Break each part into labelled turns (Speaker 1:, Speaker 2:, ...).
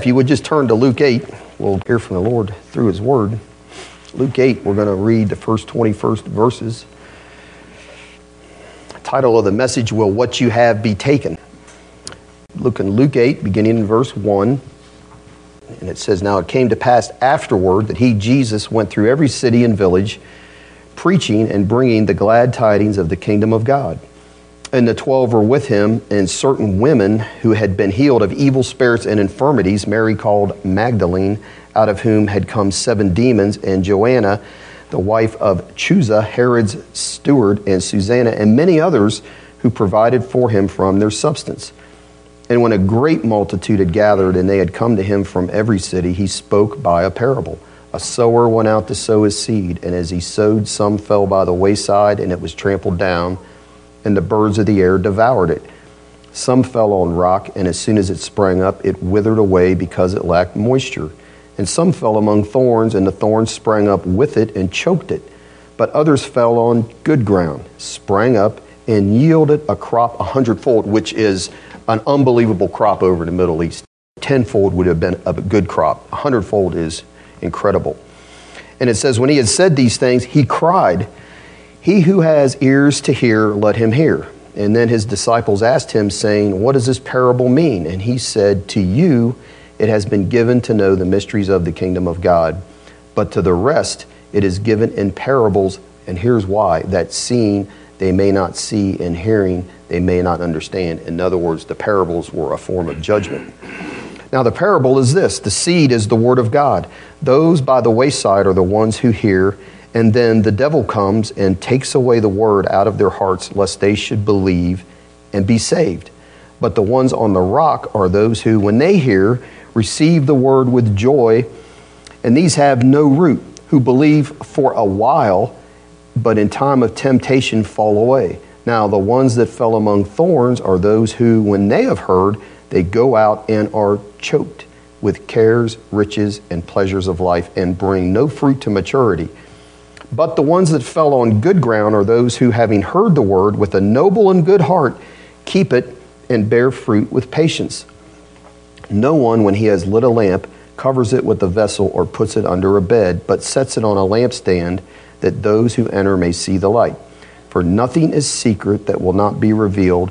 Speaker 1: If you would just turn to Luke 8, we'll hear from the Lord through His Word. Luke 8, we're going to read the first 21st verses. Title of the message will What You Have Be Taken. Look in Luke 8, beginning in verse 1. And it says, Now it came to pass afterward that he, Jesus, went through every city and village, preaching and bringing the glad tidings of the kingdom of God. And the twelve were with him, and certain women who had been healed of evil spirits and infirmities, Mary called Magdalene, out of whom had come seven demons, and Joanna, the wife of Chuza, Herod's steward, and Susanna, and many others who provided for him from their substance. And when a great multitude had gathered and they had come to him from every city, he spoke by a parable. A sower went out to sow his seed, and as he sowed, some fell by the wayside, and it was trampled down, and the birds of the air devoured it. Some fell on rock, and as soon as it sprang up, it withered away because it lacked moisture. And some fell among thorns, and the thorns sprang up with it and choked it. But others fell on good ground, sprang up, and yielded a crop a hundredfold, which is an unbelievable crop over in the Middle East. Tenfold would have been a good crop. A hundredfold is incredible. And it says, when he had said these things, he cried, He who has ears to hear, let him hear. And then his disciples asked him, saying, What does this parable mean? And he said, To you it has been given to know the mysteries of the kingdom of God, but to the rest it is given in parables. And here's why that seeing they may not see, and hearing they may not understand. In other words, the parables were a form of judgment. Now, the parable is this the seed is the word of God. Those by the wayside are the ones who hear, and then the devil comes and takes away the word out of their hearts, lest they should believe and be saved. But the ones on the rock are those who, when they hear, receive the word with joy, and these have no root, who believe for a while, but in time of temptation fall away. Now, the ones that fell among thorns are those who, when they have heard, they go out and are choked with cares, riches, and pleasures of life, and bring no fruit to maturity. But the ones that fell on good ground are those who, having heard the word with a noble and good heart, keep it and bear fruit with patience. No one, when he has lit a lamp, covers it with a vessel or puts it under a bed, but sets it on a lampstand that those who enter may see the light. For nothing is secret that will not be revealed,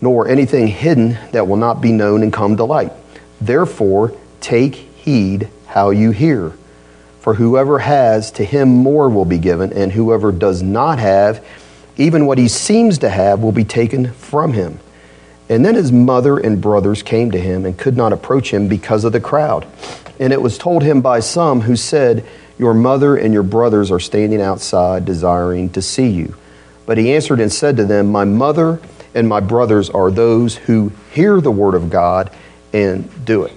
Speaker 1: nor anything hidden that will not be known and come to light. Therefore, take heed how you hear. For whoever has, to him more will be given, and whoever does not have, even what he seems to have, will be taken from him. And then his mother and brothers came to him and could not approach him because of the crowd. And it was told him by some who said, Your mother and your brothers are standing outside desiring to see you. But he answered and said to them, My mother and my brothers are those who hear the word of God and do it.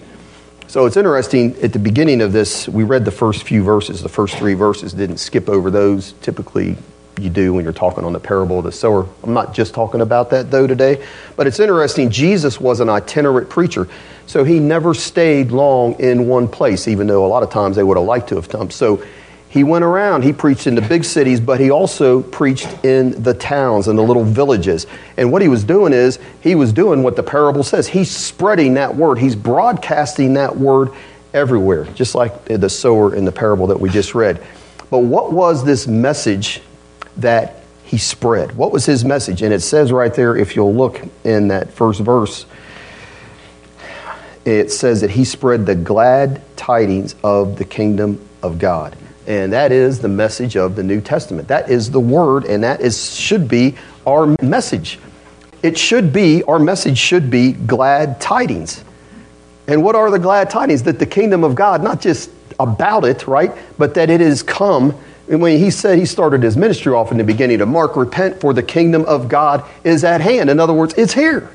Speaker 1: So it's interesting, at the beginning of this, we read the first few verses. The first three verses didn't skip over those. Typically, you do when you're talking on the parable of the sower. I'm not just talking about that though today, but it's interesting. Jesus was an itinerant preacher, so he never stayed long in one place, even though a lot of times they would have liked to have come. So he went around, he preached in the big cities, but he also preached in the towns and the little villages. And what he was doing is, he was doing what the parable says. He's spreading that word, he's broadcasting that word everywhere, just like the sower in the parable that we just read. But what was this message that he spread? What was his message? And it says right there, if you'll look in that first verse, it says that he spread the glad tidings of the kingdom of God. And that is the message of the New Testament. That is the word, and that is, should be our message. It should be, our message should be glad tidings. And what are the glad tidings? That the kingdom of God, not just about it, right, but that it has come. And when he said he started his ministry off in the beginning to Mark, repent for the kingdom of God is at hand. In other words, it's here.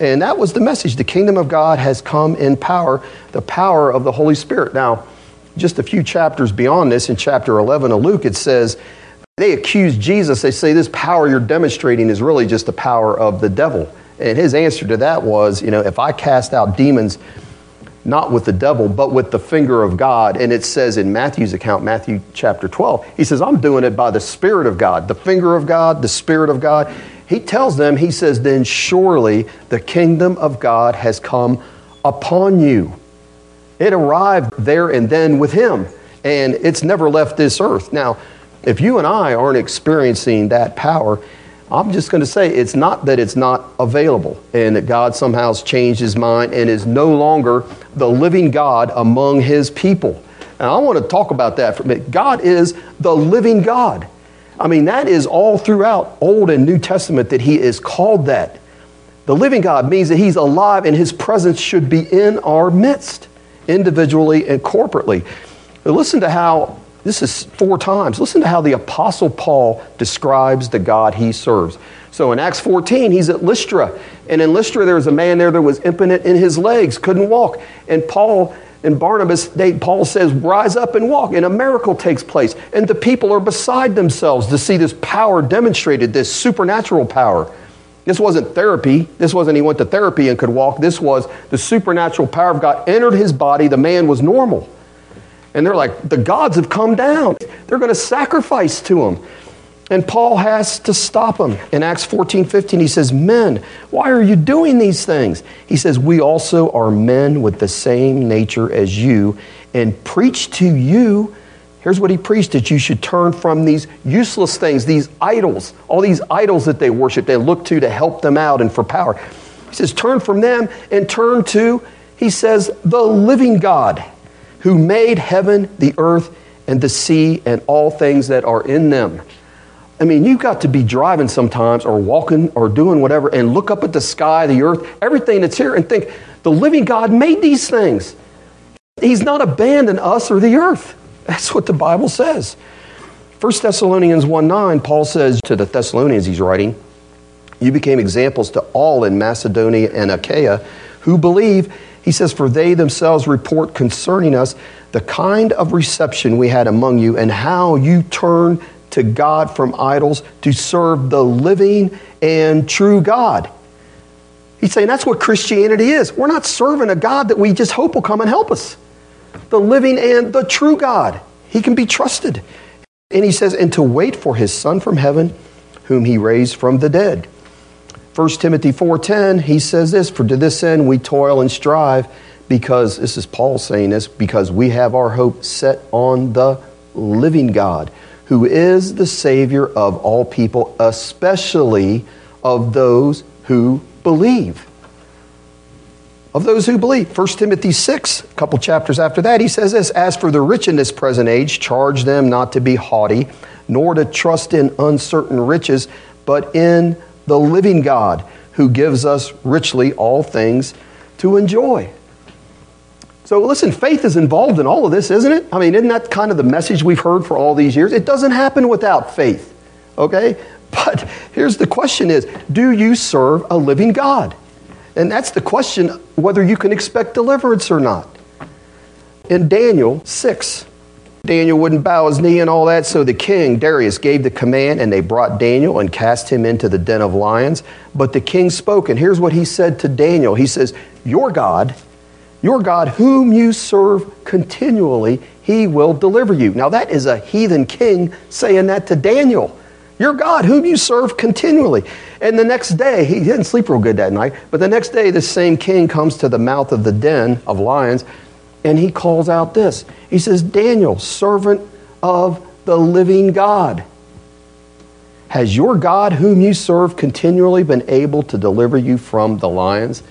Speaker 1: And that was the message. The kingdom of God has come in power, the power of the Holy Spirit. Now, just a few chapters beyond this, in chapter 11 of Luke, it says, they accuse Jesus. They say, This power you're demonstrating is really just the power of the devil. And his answer to that was, You know, if I cast out demons, not with the devil, but with the finger of God. And it says in Matthew's account, Matthew chapter 12, he says, I'm doing it by the Spirit of God, the finger of God, the Spirit of God. He tells them, He says, Then surely the kingdom of God has come upon you. It arrived there and then with him, and it's never left this earth. Now, if you and I aren't experiencing that power, I'm just going to say it's not that it's not available and that God somehow has changed his mind and is no longer the living God among his people. And I want to talk about that for a minute. God is the living God. I mean, that is all throughout Old and New Testament that he is called that. The living God means that he's alive and his presence should be in our midst, individually and corporately. But listen to how, this is four times, listen to how the Apostle Paul describes the God he serves. So in Acts 14, he's at Lystra. And in Lystra, there was a man there that was impotent in his legs, couldn't walk. And Paul and Barnabas, they, Paul says, rise up and walk, and a miracle takes place. And the people are beside themselves to see this power demonstrated, this supernatural power. This wasn't therapy. This wasn't he went to therapy and could walk. This was the supernatural power of God entered his body. The man was normal. And they're like, the gods have come down. They're going to sacrifice to him. And Paul has to stop him. In Acts 14, 15, he says, Men, why are you doing these things? He says, We also are men with the same nature as you, and preach to you. Here's what he preached that you should turn from these useless things, these idols, all these idols that they worship, they look to to help them out and for power. He says, Turn from them and turn to, he says, the living God who made heaven, the earth, and the sea, and all things that are in them. I mean, you've got to be driving sometimes or walking or doing whatever and look up at the sky, the earth, everything that's here and think, the living God made these things. He's not abandoned us or the earth. That's what the Bible says. 1 Thessalonians 1 9, Paul says to the Thessalonians he's writing, You became examples to all in Macedonia and Achaia who believe. He says, For they themselves report concerning us the kind of reception we had among you and how you turned to God from idols to serve the living and true God. He's saying that's what Christianity is. We're not serving a God that we just hope will come and help us. The living and the true God. He can be trusted. And he says, and to wait for his son from heaven, whom he raised from the dead. 1 Timothy 4:10, he says this, for to this end we toil and strive, because this is Paul saying this, because we have our hope set on the living God who is the Savior of all people, especially of those who believe. Of those who believe. 1 Timothy 6, a couple chapters after that, he says this As for the rich in this present age, charge them not to be haughty, nor to trust in uncertain riches, but in the living God, who gives us richly all things to enjoy. So listen, faith is involved in all of this, isn't it? I mean, isn't that kind of the message we've heard for all these years? It doesn't happen without faith, okay? But here's the question is, do you serve a living God? And that's the question whether you can expect deliverance or not. In Daniel 6, Daniel wouldn't bow his knee and all that, so the king, Darius, gave the command and they brought Daniel and cast him into the den of lions. But the king spoke, and here's what he said to Daniel He says, Your God, your God, whom you serve continually, he will deliver you. Now, that is a heathen king saying that to Daniel. Your God, whom you serve continually. And the next day, he didn't sleep real good that night, but the next day, this same king comes to the mouth of the den of lions and he calls out this. He says, Daniel, servant of the living God. Has your God, whom you serve continually, been able to deliver you from the lions?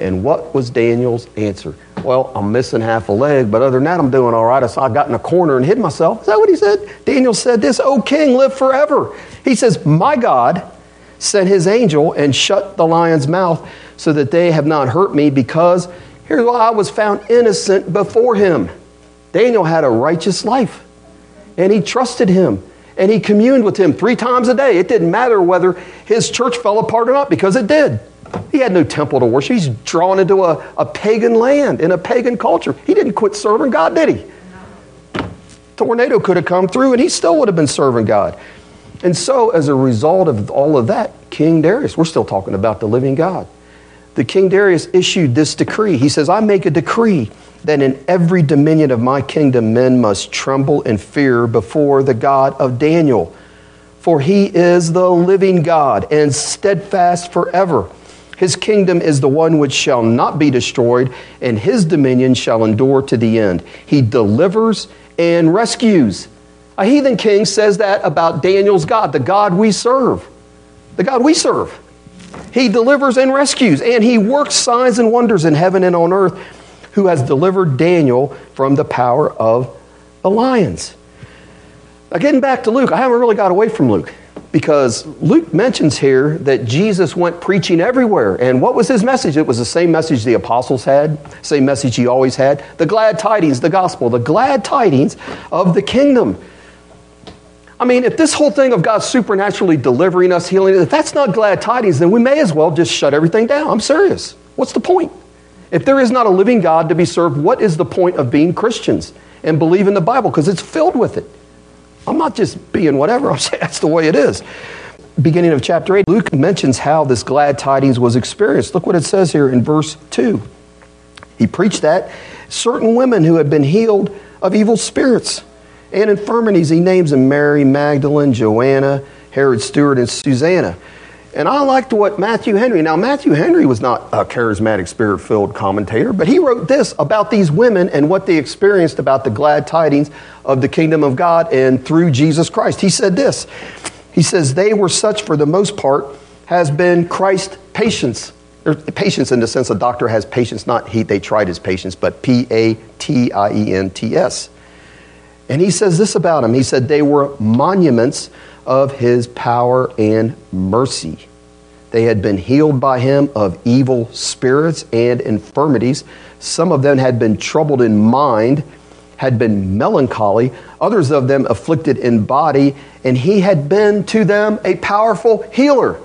Speaker 1: And what was Daniel's answer? Well, I'm missing half a leg, but other than that, I'm doing all right. So I got in a corner and hid myself. Is that what he said? Daniel said this, O king, live forever. He says, My God sent his angel and shut the lion's mouth so that they have not hurt me because here's why I was found innocent before him. Daniel had a righteous life and he trusted him and he communed with him three times a day. It didn't matter whether his church fell apart or not because it did. He had no temple to worship. He's drawn into a, a pagan land, in a pagan culture. He didn't quit serving God, did he? Tornado could have come through and he still would have been serving God. And so, as a result of all of that, King Darius, we're still talking about the living God. The King Darius issued this decree. He says, I make a decree that in every dominion of my kingdom men must tremble and fear before the God of Daniel. For he is the living God and steadfast forever His kingdom is the one which shall not be destroyed, and his dominion shall endure to the end. He delivers and rescues. A heathen king says that about Daniel's God, the God we serve. The God we serve. He delivers and rescues, and he works signs and wonders in heaven and on earth, who has delivered Daniel from the power of the lions. Now, getting back to Luke, I haven't really got away from Luke because Luke mentions here that Jesus went preaching everywhere. And what was his message? It was the same message the apostles had, same message he always had the glad tidings, the gospel, the glad tidings of the kingdom. I mean, if this whole thing of God supernaturally delivering us, healing, if that's not glad tidings, then we may as well just shut everything down. I'm serious. What's the point? If there is not a living God to be served, what is the point of being Christians and believing the Bible? Because it's filled with it. I'm not just being whatever, I'm saying that's the way it is. Beginning of chapter 8, Luke mentions how this glad tidings was experienced. Look what it says here in verse 2. He preached that certain women who had been healed of evil spirits and infirmities. He names them Mary Magdalene, Joanna, Herod steward, and Susanna. And I liked what Matthew Henry, now Matthew Henry was not a charismatic spirit filled commentator, but he wrote this about these women and what they experienced about the glad tidings of the kingdom of God and through Jesus Christ. He said this He says, They were such for the most part, has been Christ patients. Patients in the sense a doctor has patients, not he, they tried his patience, but P A T I E N T S. And he says this about him. He said they were monuments of his power and mercy. They had been healed by him of evil spirits and infirmities. Some of them had been troubled in mind, had been melancholy, others of them afflicted in body, and he had been to them a powerful healer.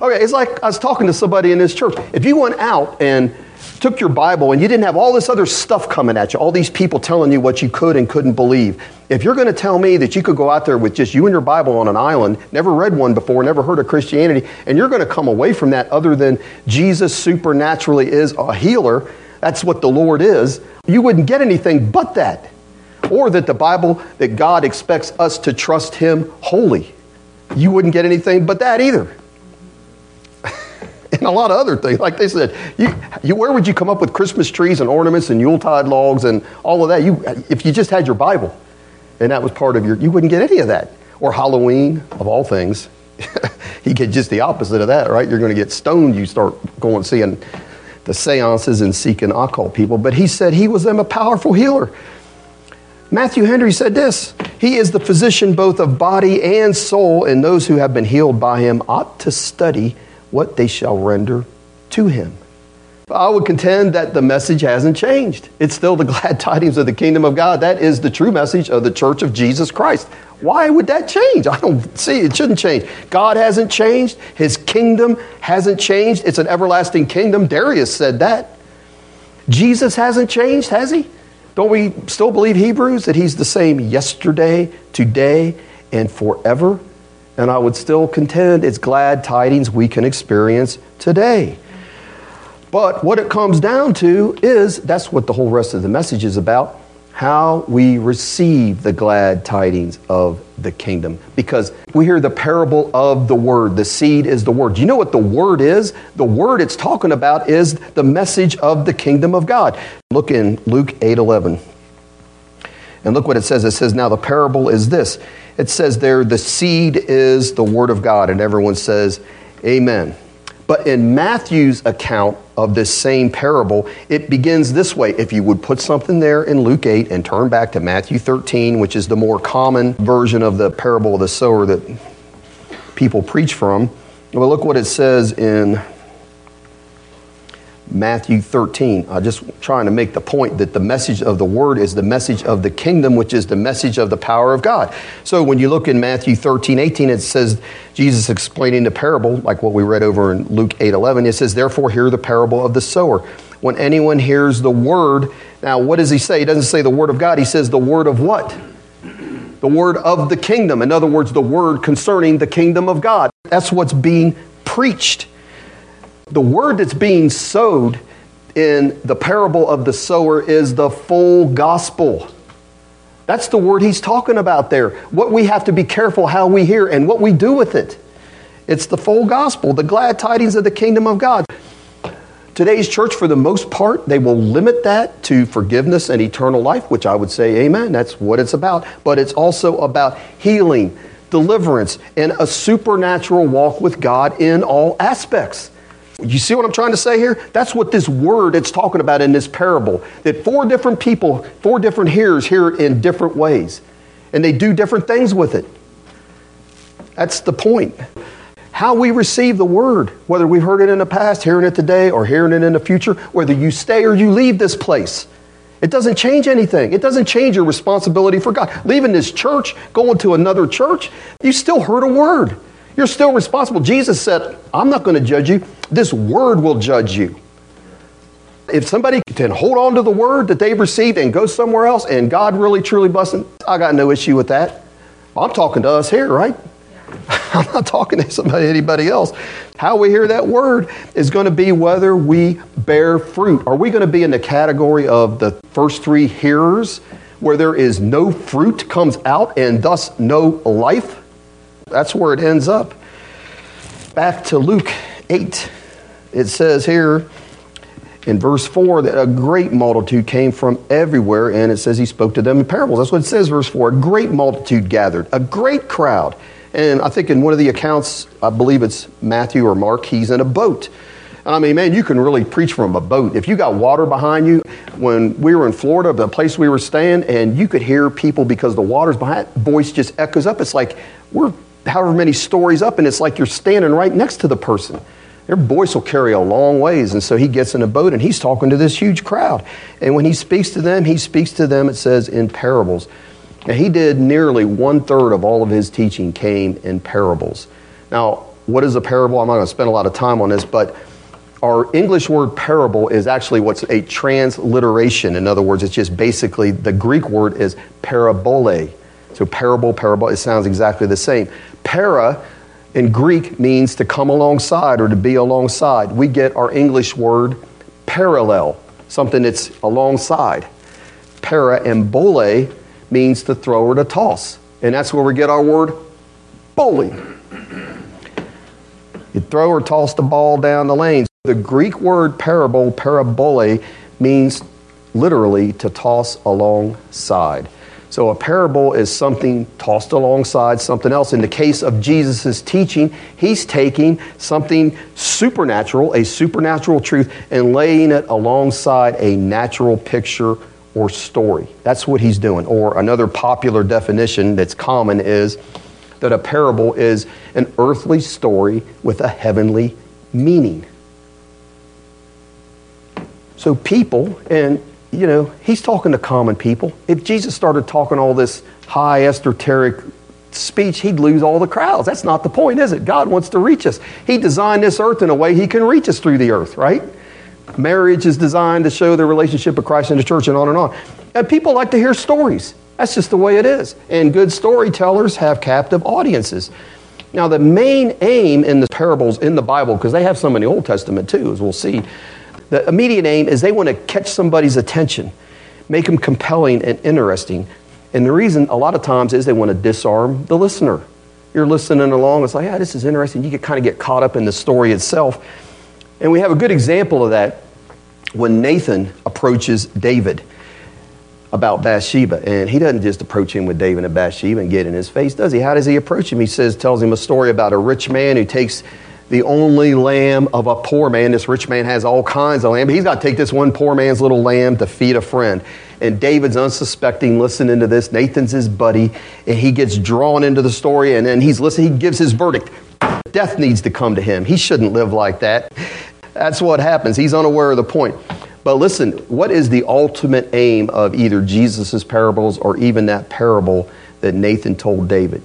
Speaker 1: Okay, it's like I was talking to somebody in this church. If you went out and took your Bible and you didn't have all this other stuff coming at you, all these people telling you what you could and couldn't believe. If you're going to tell me that you could go out there with just you and your Bible on an island, never read one before, never heard of Christianity, and you're going to come away from that other than Jesus supernaturally is a healer, that's what the Lord is, you wouldn't get anything but that. Or that the Bible, that God expects us to trust Him wholly. You wouldn't get anything but that either and a lot of other things. Like they said, you, you, where would you come up with Christmas trees and ornaments and Yuletide logs and all of that? You, if you just had your Bible and that was part of your, you wouldn't get any of that. Or Halloween, of all things. you get just the opposite of that, right? You're going to get stoned. You start going seeing the seances and seeking occult people. But he said he was them a powerful healer. Matthew Henry said this He is the physician both of body and soul, and those who have been healed by him ought to study what they shall render to him. I would contend that the message hasn't changed. It's still the glad tidings of the kingdom of God. That is the true message of the church of Jesus Christ. Why would that change? I don't see it shouldn't change. God hasn't changed. His kingdom hasn't changed. It's an everlasting kingdom. Darius said that. Jesus hasn't changed, has he? Don't we still believe Hebrews that he's the same yesterday, today, and forever? And I would still contend it's glad tidings we can experience today. But what it comes down to is that's what the whole rest of the message is about how we receive the glad tidings of the kingdom. Because we hear the parable of the word. The seed is the word. You know what the word is? The word it's talking about is the message of the kingdom of God. Look in Luke 8 11. And look what it says. It says, Now the parable is this. It says there, the seed is the word of God. And everyone says, Amen. But in Matthew's account of this same parable, it begins this way. If you would put something there in Luke 8 and turn back to Matthew 13, which is the more common version of the parable of the sower that people preach from, well, look what it says in Matthew 13. I'm just trying to make the point that the message of the word is the message of the kingdom, which is the message of the power of God. So when you look in Matthew 13, 18, it says, Jesus explaining the parable, like what we read over in Luke 8, 11, it says, Therefore, hear the parable of the sower. When anyone hears the word, now what does he say? He doesn't say the word of God, he says the word of what? The word of the kingdom. In other words, the word concerning the kingdom of God. That's what's being preached the word that's being sowed in the parable of the sower is the full gospel. That's the word he's talking about there. What we have to be careful how we hear and what we do with it. It's the full gospel, the glad tidings of the kingdom of God. Today's church, for the most part, they will limit that to forgiveness and eternal life, which I would say, amen. That's what it's about. But it's also about healing, deliverance, and a supernatural walk with God in all aspects. You see what I'm trying to say here? That's what this word it's talking about in this parable. That four different people, four different hearers hear it in different ways. And they do different things with it. That's the point. How we receive the word, whether we've heard it in the past, hearing it today, or hearing it in the future, whether you stay or you leave this place. It doesn't change anything. It doesn't change your responsibility for God. Leaving this church, going to another church, you still heard a word. You're still responsible. Jesus said, I'm not going to judge you. This word will judge you. If somebody can hold on to the word that they've received and go somewhere else and God really truly bless them, I got no issue with that. I'm talking to us here, right? I'm not talking to somebody, anybody else. How we hear that word is going to be whether we bear fruit. Are we going to be in the category of the first three hearers where there is no fruit comes out and thus no life? That's where it ends up. Back to Luke 8. It says here in verse 4 that a great multitude came from everywhere, and it says he spoke to them in parables. That's what it says, verse 4. A great multitude gathered, a great crowd. And I think in one of the accounts, I believe it's Matthew or Mark, he's in a boat. I mean, man, you can really preach from a boat. If you got water behind you, when we were in Florida, the place we were staying, and you could hear people because the water's behind, voice just echoes up. It's like we're however many stories up, and it's like you're standing right next to the person. Their voice will carry a long ways. And so he gets in a boat and he's talking to this huge crowd. And when he speaks to them, he speaks to them, it says, in parables. And he did nearly one third of all of his teaching came in parables. Now, what is a parable? I'm not going to spend a lot of time on this, but our English word parable is actually what's a transliteration. In other words, it's just basically the Greek word is parabole. So parable, parable, it sounds exactly the same. Para in Greek means to come alongside or to be alongside. We get our English word parallel, something that's alongside. Para and bole means to throw or to toss. And that's where we get our word bowling. You throw or toss the ball down the lane. The Greek word parable, parabole, means literally to toss alongside. So a parable is something tossed alongside something else. In the case of Jesus' teaching, he's taking something supernatural, a supernatural truth, and laying it alongside a natural picture or story. That's what he's doing. Or another popular definition that's common is that a parable is an earthly story with a heavenly meaning. So people, and you know, he's talking to common people. If Jesus started talking all this high esoteric speech, he'd lose all the crowds. That's not the point, is it? God wants to reach us. He designed this earth in a way he can reach us through the earth, right? Marriage is designed to show the relationship of Christ and the church and on and on. And people like to hear stories. That's just the way it is. And good storytellers have captive audiences. Now, the main aim in the parables in the Bible, because they have some in the Old Testament too, as we'll see, the immediate aim is they want to catch somebody's attention, make them compelling and interesting. And the reason a lot of times is they want to disarm the listener. You're listening along, it's like, yeah, this is interesting. You can kind of get caught up in the story itself. And we have a good example of that when Nathan approaches David about Bathsheba. And he doesn't just approach him with David and Bathsheba and get in his face, does he? How does he approach him? He says, tells him a story about a rich man who takes the only lamb of a poor man. This rich man has all kinds of lamb, but he's got to take this one poor man's little lamb to feed a friend. And David's unsuspecting, listening to this. Nathan's his buddy, and he gets drawn into the story, and then he's listening. He gives his verdict. Death needs to come to him. He shouldn't live like that. That's what happens. He's unaware of the point. But listen, what is the ultimate aim of either Jesus' parables or even that parable that Nathan told David?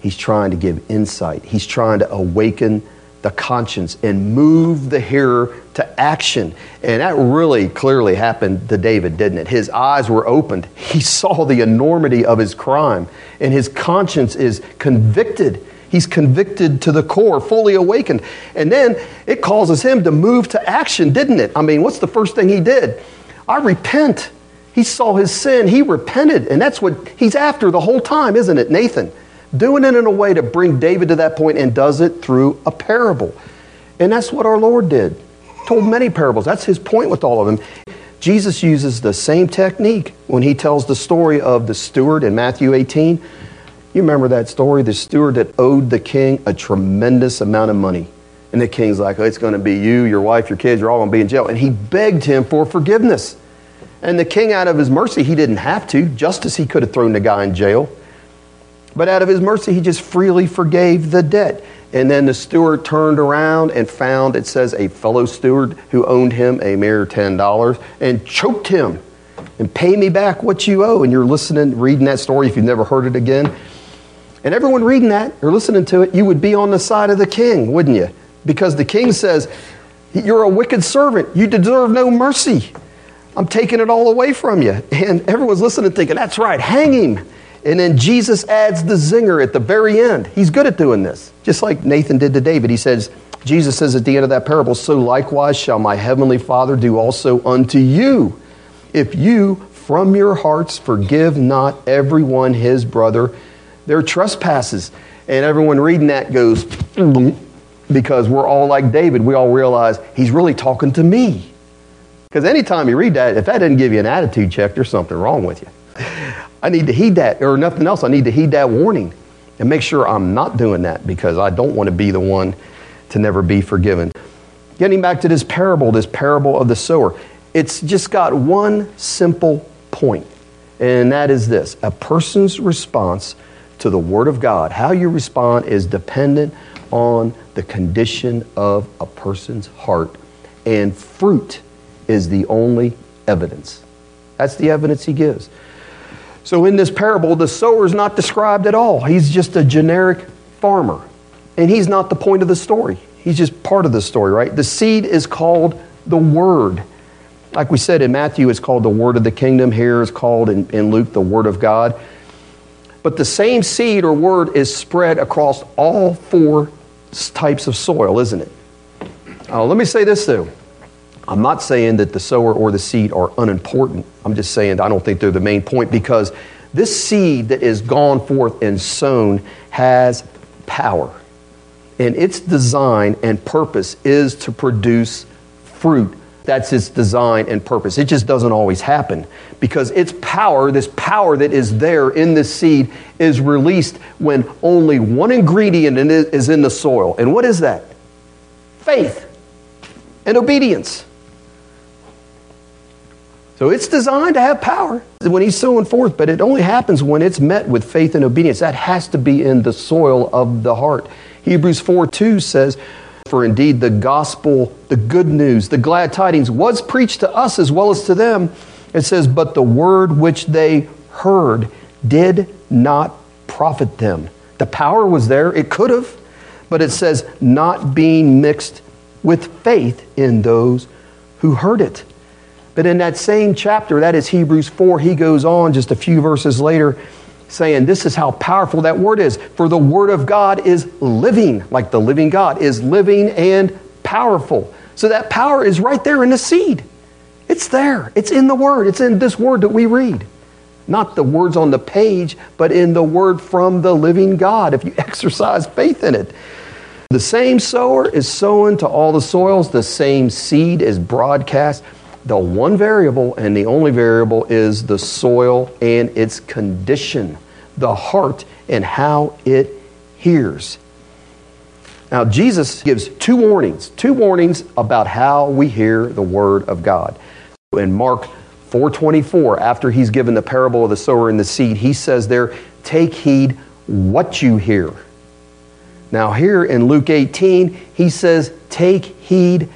Speaker 1: He's trying to give insight. He's trying to awaken the conscience and move the hearer to action. And that really clearly happened to David, didn't it? His eyes were opened. He saw the enormity of his crime, and his conscience is convicted. He's convicted to the core, fully awakened. And then it causes him to move to action, didn't it? I mean, what's the first thing he did? I repent. He saw his sin. He repented. And that's what he's after the whole time, isn't it, Nathan? Doing it in a way to bring David to that point and does it through a parable. And that's what our Lord did. told many parables. That's his point with all of them. Jesus uses the same technique when he tells the story of the steward in Matthew 18. You remember that story? The steward that owed the king a tremendous amount of money. And the king's like, oh, it's going to be you, your wife, your kids, you're all going to be in jail. And he begged him for forgiveness. And the king, out of his mercy, he didn't have to. Justice, he could have thrown the guy in jail. But out of his mercy, he just freely forgave the debt. And then the steward turned around and found, it says, a fellow steward who owned him a mere $10 and choked him and pay me back what you owe. And you're listening, reading that story if you've never heard it again. And everyone reading that or listening to it, you would be on the side of the king, wouldn't you? Because the king says, You're a wicked servant. You deserve no mercy. I'm taking it all away from you. And everyone's listening thinking, That's right, hang him. And then Jesus adds the zinger at the very end. He's good at doing this, just like Nathan did to David. He says, Jesus says at the end of that parable, So likewise shall my heavenly Father do also unto you, if you from your hearts forgive not everyone his brother their trespasses. And everyone reading that goes, because we're all like David. We all realize he's really talking to me. Because anytime you read that, if that doesn't give you an attitude check, there's something wrong with you. I need to heed that, or nothing else, I need to heed that warning and make sure I'm not doing that because I don't want to be the one to never be forgiven. Getting back to this parable, this parable of the sower, it's just got one simple point, and that is this a person's response to the Word of God. How you respond is dependent on the condition of a person's heart, and fruit is the only evidence. That's the evidence he gives. So in this parable, the sower is not described at all. He's just a generic farmer. And he's not the point of the story. He's just part of the story, right? The seed is called the Word. Like we said in Matthew, it's called the Word of the Kingdom. Here is called in, in Luke the Word of God. But the same seed or word is spread across all four types of soil, isn't it? Uh, let me say this though. I'm not saying that the sower or the seed are unimportant. I'm just saying I don't think they're the main point because this seed that is gone forth and sown has power. And its design and purpose is to produce fruit. That's its design and purpose. It just doesn't always happen because its power, this power that is there in the seed, is released when only one ingredient is in the soil. And what is that? Faith and obedience. So it's designed to have power when he's sowing forth, but it only happens when it's met with faith and obedience. That has to be in the soil of the heart. Hebrews 4 2 says, For indeed the gospel, the good news, the glad tidings was preached to us as well as to them. It says, But the word which they heard did not profit them. The power was there, it could have, but it says, not being mixed with faith in those who heard it. But in that same chapter, that is Hebrews 4, he goes on just a few verses later saying, This is how powerful that word is. For the word of God is living, like the living God, is living and powerful. So that power is right there in the seed. It's there. It's in the Word. It's in this Word that we read. Not the words on the page, but in the Word from the living God, if you exercise faith in it. The same sower is sown to all the soils, the same seed is broadcast. The one variable and the only variable is the soil and its condition, the heart and how it hears. Now, Jesus gives two warnings, two warnings about how we hear the Word of God. In Mark 4:24, after he's given the parable of the sower and the seed, he says there, "Take heed what you hear." Now here in Luke 18, he says, "Take heed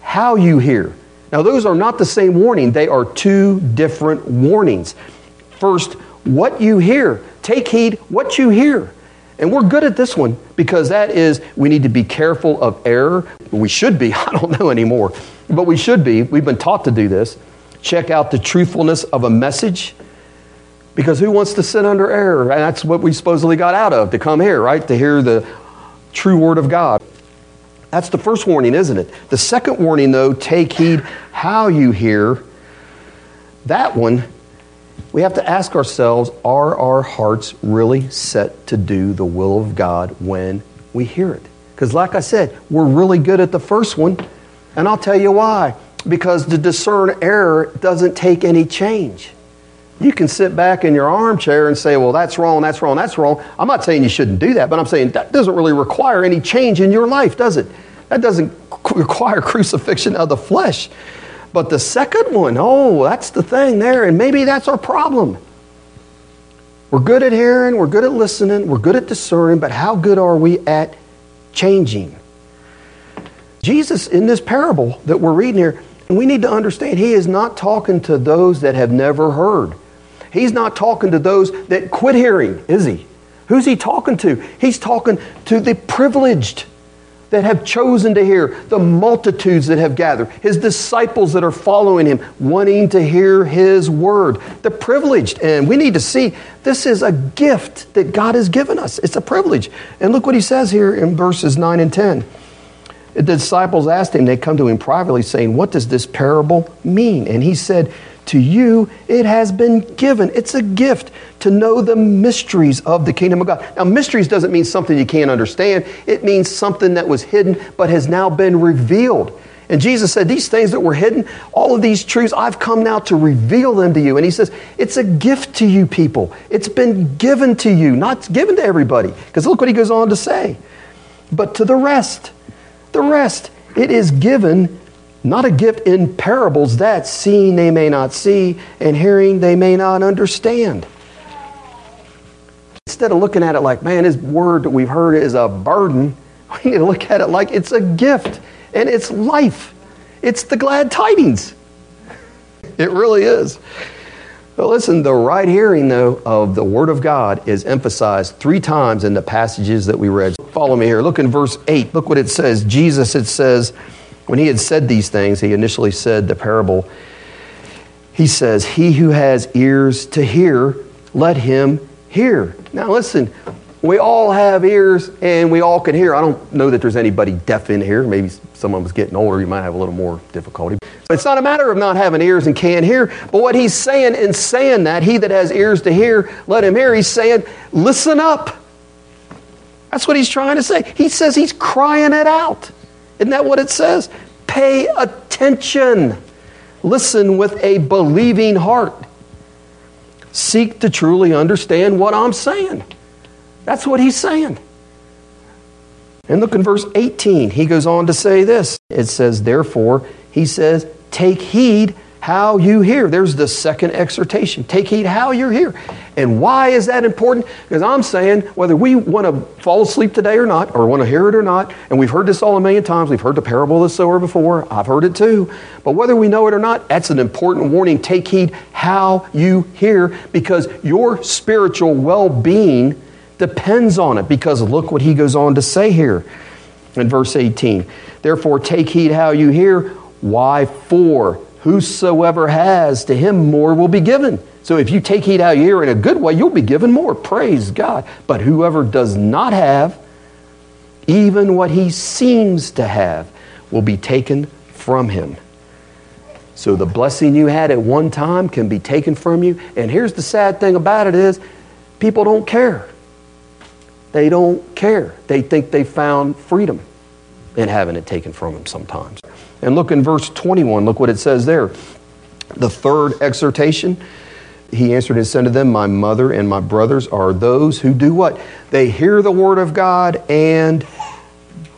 Speaker 1: how you hear." Now those are not the same warning, they are two different warnings. First, what you hear. Take heed what you hear. And we're good at this one because that is, we need to be careful of error. We should be, I don't know anymore, but we should be. We've been taught to do this. Check out the truthfulness of a message because who wants to sit under error? And that's what we supposedly got out of to come here, right? To hear the true word of God. That's the first warning, isn't it? The second warning, though, take heed how you hear. That one we have to ask ourselves are our hearts really set to do the will of God when we hear it? Because, like I said, we're really good at the first one, And I'll tell you why. Because to discern error doesn't take any change. You can sit back in your armchair and say, well, that's wrong, that's wrong, that's wrong. I'm not saying you shouldn't do that, but I'm saying that doesn't really require any change in your life, does it? That doesn't require crucifixion of the flesh. But the second one, oh, that's the thing there, and maybe that's our problem. We're good at hearing, we're good at listening, we're good at discerning, but how good are we at changing? Jesus, in this parable that we're reading here, and we need to understand he is not talking to those that have never heard. He's not talking to those that quit hearing, is he? Who's he talking to? He's talking to the privileged that have chosen to hear, the multitudes that have gathered, his disciples that are following him, wanting to hear his word, the privileged. And we need to see this is a gift that God has given us. It's a privilege. And look what he says here in verses 9 and 10. The disciples asked him, they come to him privately saying, What does this parable mean? And he said, To you it has been given. It's a gift to know the mysteries of the kingdom of God. Now, mysteries doesn't mean something you can't understand, it means something that was hidden but has now been revealed. And Jesus said, These things that were hidden, all of these truths, I've come now to reveal them to you. And he says, It's a gift to you people. It's been given to you, not given to everybody. Because look what he goes on to say. But to the rest, the rest, it is given, not a gift in parables that seeing they may not see and hearing they may not understand. Instead of looking at it like, man, this word that we've heard is a burden, we need to look at it like it's a gift and it's life. It's the glad tidings. It really is. But listen, the right hearing, though, of the Word of God is emphasized three times in the passages that we read. Follow me here. Look in verse 8. Look what it says. Jesus, it says, when he had said these things, he initially said the parable. He says, He who has ears to hear, let him hear. Now, listen, we all have ears and we all can hear. I don't know that there's anybody deaf in here. Maybe someone was getting older, you might have a little more difficulty. It's not a matter of not having ears and can't hear, but what he's saying in saying that, he that has ears to hear, let him hear, he's saying, listen up. That's what he's trying to say. He says he's crying it out. Isn't that what it says? Pay attention. Listen with a believing heart. Seek to truly understand what I'm saying. That's what he's saying. And look in verse 18. He goes on to say this. It says, Therefore, he says, Take heed how you hear. There's the second exhortation. Take heed how you hear. And why is that important? Because I'm saying whether we want to fall asleep today or not, or want to hear it or not, and we've heard this all a million times, we've heard the parable of the sower before, I've heard it too, but whether we know it or not, that's an important warning. Take heed how you hear because your spiritual well being depends on it. Because look what he goes on to say here in verse 18. Therefore, take heed how you hear. Why? For Whosoever has, to him more will be given. So if you take heed how you hear in a good way, you'll be given more. Praise God. But whoever does not have, even what he seems to have, will be taken from him. So the blessing you had at one time can be taken from you. And here's the sad thing about it is people don't care. They don't care. They think they found freedom in having it taken from them sometimes. And look in verse 21, look what it says there. The third exhortation, he answered and said to them, My mother and my brothers are those who do what? They hear the word of God and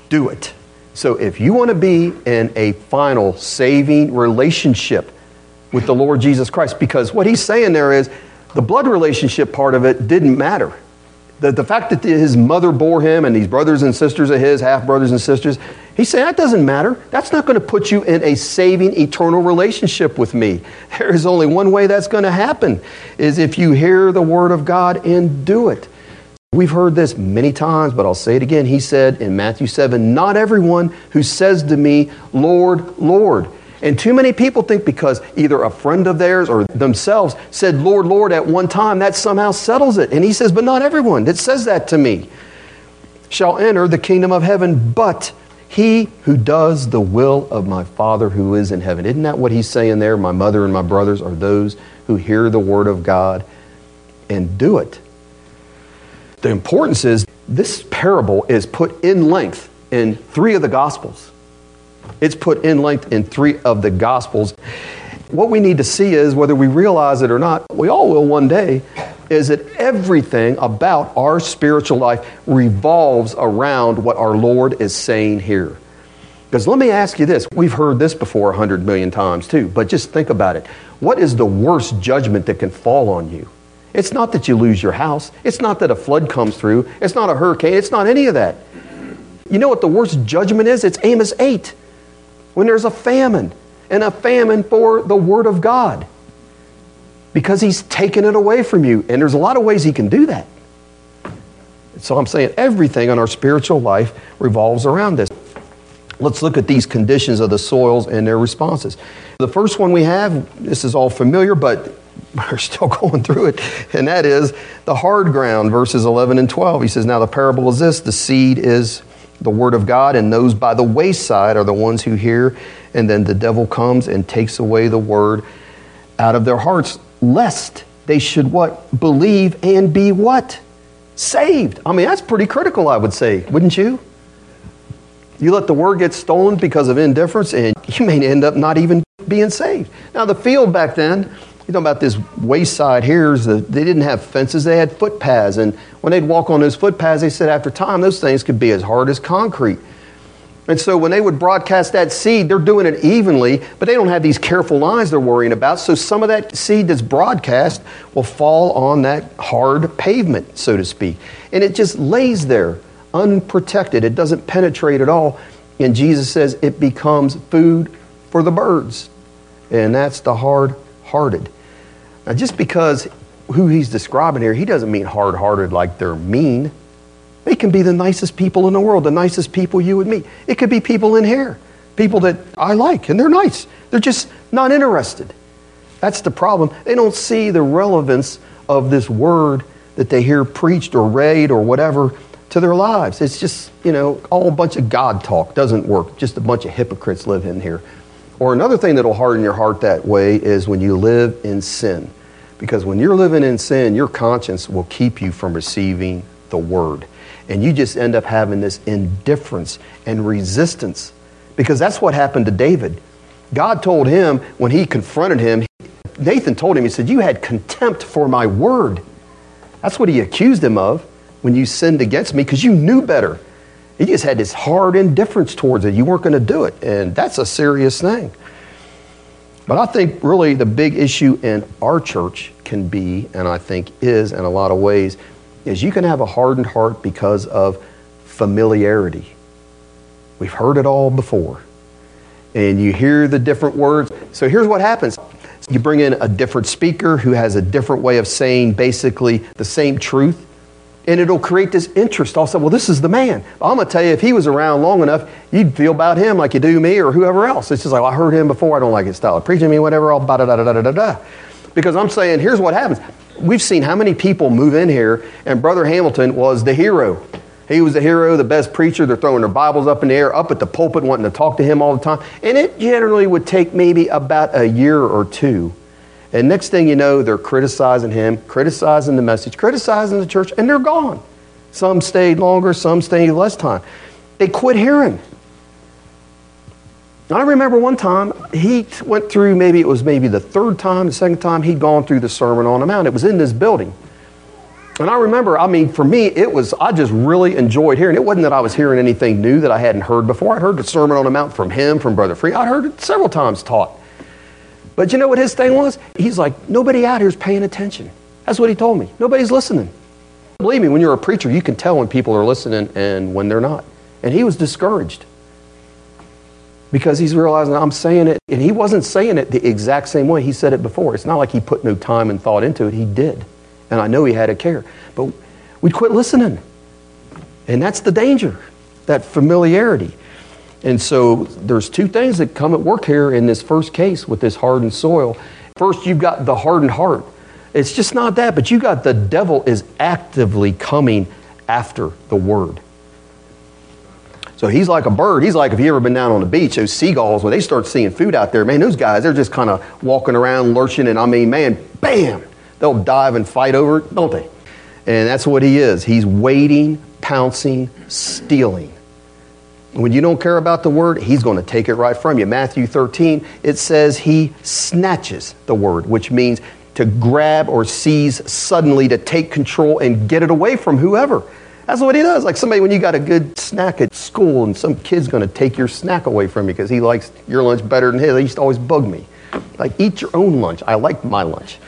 Speaker 1: do it. So if you want to be in a final saving relationship with the Lord Jesus Christ, because what he's saying there is the blood relationship part of it didn't matter. The, the fact that his mother bore him and these brothers and sisters of his, half brothers and sisters, he's saying that doesn't matter. That's not going to put you in a saving eternal relationship with me. There is only one way that's going to happen is if you hear the word of God and do it. We've heard this many times, but I'll say it again. He said in Matthew 7, Not everyone who says to me, Lord, Lord. And too many people think because either a friend of theirs or themselves said, Lord, Lord, at one time, that somehow settles it. And he says, But not everyone that says that to me shall enter the kingdom of heaven, but he who does the will of my Father who is in heaven. Isn't that what he's saying there? My mother and my brothers are those who hear the word of God and do it. The importance is this parable is put in length in three of the Gospels. It's put in length in three of the Gospels. What we need to see is, whether we realize it or not, we all will one day, is that everything about our spiritual life revolves around what our Lord is saying here. Because let me ask you this we've heard this before a hundred million times too, but just think about it. What is the worst judgment that can fall on you? It's not that you lose your house, it's not that a flood comes through, it's not a hurricane, it's not any of that. You know what the worst judgment is? It's Amos 8 when there's a famine and a famine for the Word of God because He's taken it away from you. And there's a lot of ways He can do that. So I'm saying everything in our spiritual life revolves around this. Let's look at these conditions of the soils and their responses. The first one we have, this is all familiar, but we're still going through it, and that is the hard ground, verses 11 and 12. He says, Now the parable is this the seed is the word of God, and those by the wayside are the ones who hear, and then the devil comes and takes away the word out of their hearts, lest they should what? Believe and be what? Saved. I mean, that's pretty critical, I would say, wouldn't you? You let the word get stolen because of indifference, and you may end up not even being saved. Now, the field back then, you know about this wayside here, they didn't have fences, they had footpaths. And when they'd walk on those footpaths, they said after time, those things could be as hard as concrete. And so when they would broadcast that seed, they're doing it evenly, but they don't have these careful lines they're worrying about. So some of that seed that's broadcast will fall on that hard pavement, so to speak. And it just lays there unprotected. It doesn't penetrate at all. And Jesus says it becomes food for the birds. And that's the hard hearted. Now, just because who he's describing here, he doesn't mean hard hearted like they're mean. They can be the nicest people in the world, the nicest people you would meet. It could be people in here, people that I like, and they're nice. They're just not interested. That's the problem. They don't see the relevance of this word that they hear preached or read or whatever to their lives. It's just, you know, all a bunch of God talk. Doesn't work. Just a bunch of hypocrites live in here. Or another thing that'll harden your heart that way is when you live in sin. Because when you're living in sin, your conscience will keep you from receiving the word. And you just end up having this indifference and resistance. Because that's what happened to David. God told him when he confronted him, Nathan told him, he said, You had contempt for my word. That's what he accused him of when you sinned against me because you knew better. He just had this hard indifference towards it. You weren't going to do it. And that's a serious thing. But I think really the big issue in our church can be, and I think is in a lot of ways, is you can have a hardened heart because of familiarity. We've heard it all before. And you hear the different words. So here's what happens you bring in a different speaker who has a different way of saying basically the same truth and it'll create this interest. Also, well, this is the man. I'm going to tell you, if he was around long enough, you'd feel about him like you do me or whoever else. It's just like, well, I heard him before. I don't like his style of preaching me, whatever. Da da da da da da da. Because I'm saying, here's what happens. We've seen how many people move in here, and Brother Hamilton was the hero. He was the hero, the best preacher. They're throwing their Bibles up in the air, up at the pulpit, wanting to talk to him all the time. And it generally would take maybe about a year or two and next thing you know, they're criticizing him, criticizing the message, criticizing the church, and they're gone. Some stayed longer, some stayed less time. They quit hearing. I remember one time he went through, maybe it was maybe the third time, the second time he'd gone through the Sermon on the Mount. It was in this building. And I remember, I mean, for me, it was, I just really enjoyed hearing. It wasn't that I was hearing anything new that I hadn't heard before. I'd heard the Sermon on the Mount from him, from Brother Free. I'd heard it several times taught. But you know what his thing was? He's like, nobody out here is paying attention. That's what he told me. Nobody's listening. Believe me, when you're a preacher, you can tell when people are listening and when they're not. And he was discouraged because he's realizing I'm saying it, and he wasn't saying it the exact same way he said it before. It's not like he put no time and thought into it. He did. And I know he had a care. But we quit listening. And that's the danger, that familiarity. And so there's two things that come at work here in this first case with this hardened soil. First, you've got the hardened heart. It's just not that, but you got the devil is actively coming after the word. So he's like a bird. He's like if you ever been down on the beach, those seagulls, when they start seeing food out there, man, those guys, they're just kind of walking around, lurching, and I mean, man, bam, they'll dive and fight over it, don't they? And that's what he is. He's waiting, pouncing, stealing When you don't care about the word, he's going to take it right from you. Matthew 13, it says he snatches the word, which means to grab or seize suddenly, to take control and get it away from whoever. That's what he does. Like somebody, when you got a good snack at school and some kid's going to take your snack away from you because he likes your lunch better than his, they used to always bug me. Like, eat your own lunch. I like my lunch.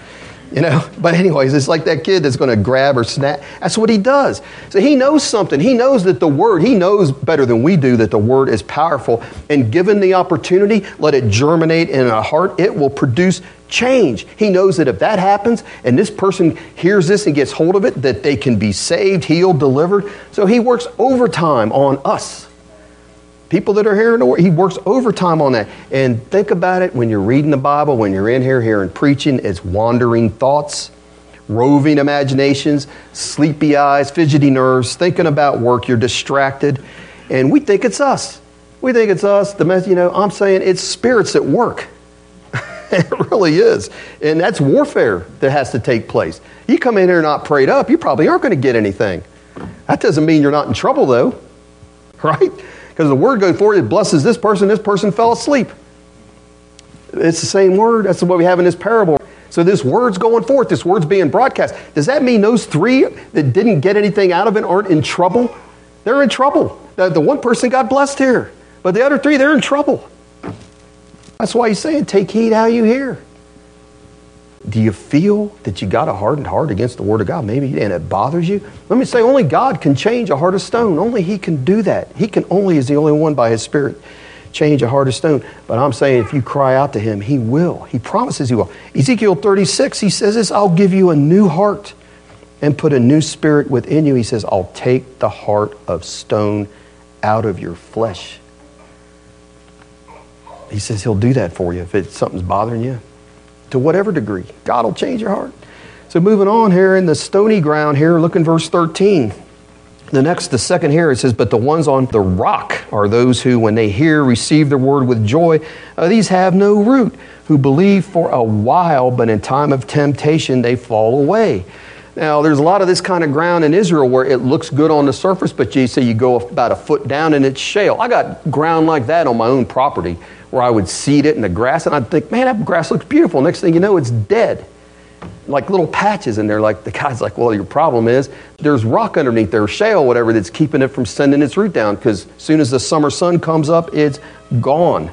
Speaker 1: You know, but anyways, it's like that kid that's going to grab or snap. That's what he does. So he knows something. He knows that the word, he knows better than we do that the word is powerful. And given the opportunity, let it germinate in a heart, it will produce change. He knows that if that happens and this person hears this and gets hold of it, that they can be saved, healed, delivered. So he works overtime on us people that are hearing the word. He works overtime on that. And think about it when you're reading the Bible, when you're in here hearing preaching, it's wandering thoughts, roving imaginations, sleepy eyes, fidgety nerves, thinking about work. You're distracted. And we think it's us. We think it's us. The mess, you know, I'm saying it's spirits at work. it really is. And that's warfare that has to take place. You come in here not prayed up, you probably aren't going to get anything. That doesn't mean you're not in trouble, though, right? Because the word going forward, it blesses this person, this person fell asleep. It's the same word. That's what we have in this parable. So this word's going forth, this word's being broadcast. Does that mean those three that didn't get anything out of it aren't in trouble? They're in trouble. The, the one person got blessed here, but the other three, they're in trouble. That's why he's saying, take heed how you hear. Do you feel that you got a hardened heart against the Word of God? Maybe, and it bothers you? Let me say, only God can change a heart of stone. Only He can do that. He can only, is the only one by His Spirit, change a heart of stone. But I'm saying if you cry out to Him, He will. He promises He will. Ezekiel 36, He says this I'll give you a new heart and put a new spirit within you. He says, I'll take the heart of stone out of your flesh. He says He'll do that for you if it's something's bothering you to whatever degree. God will change your heart. So moving on here in the stony ground here, look in verse 13. The next, the second here, it says, But the ones on the rock are those who, when they hear, receive the word with joy. Uh, these have no root, who believe for a while, but in time of temptation they fall away. Now, there's a lot of this kind of ground in Israel where it looks good on the surface, but you say you go about a foot down and it's shale. I got ground like that on my own property where I would seed it in the grass, and I'd think, man, that grass looks beautiful. Next thing you know, it's dead. Like little patches, and they're like, the guy's like, well, your problem is there's rock underneath there, shale, whatever, that's keeping it from sending its root down, because as soon as the summer sun comes up, it's gone.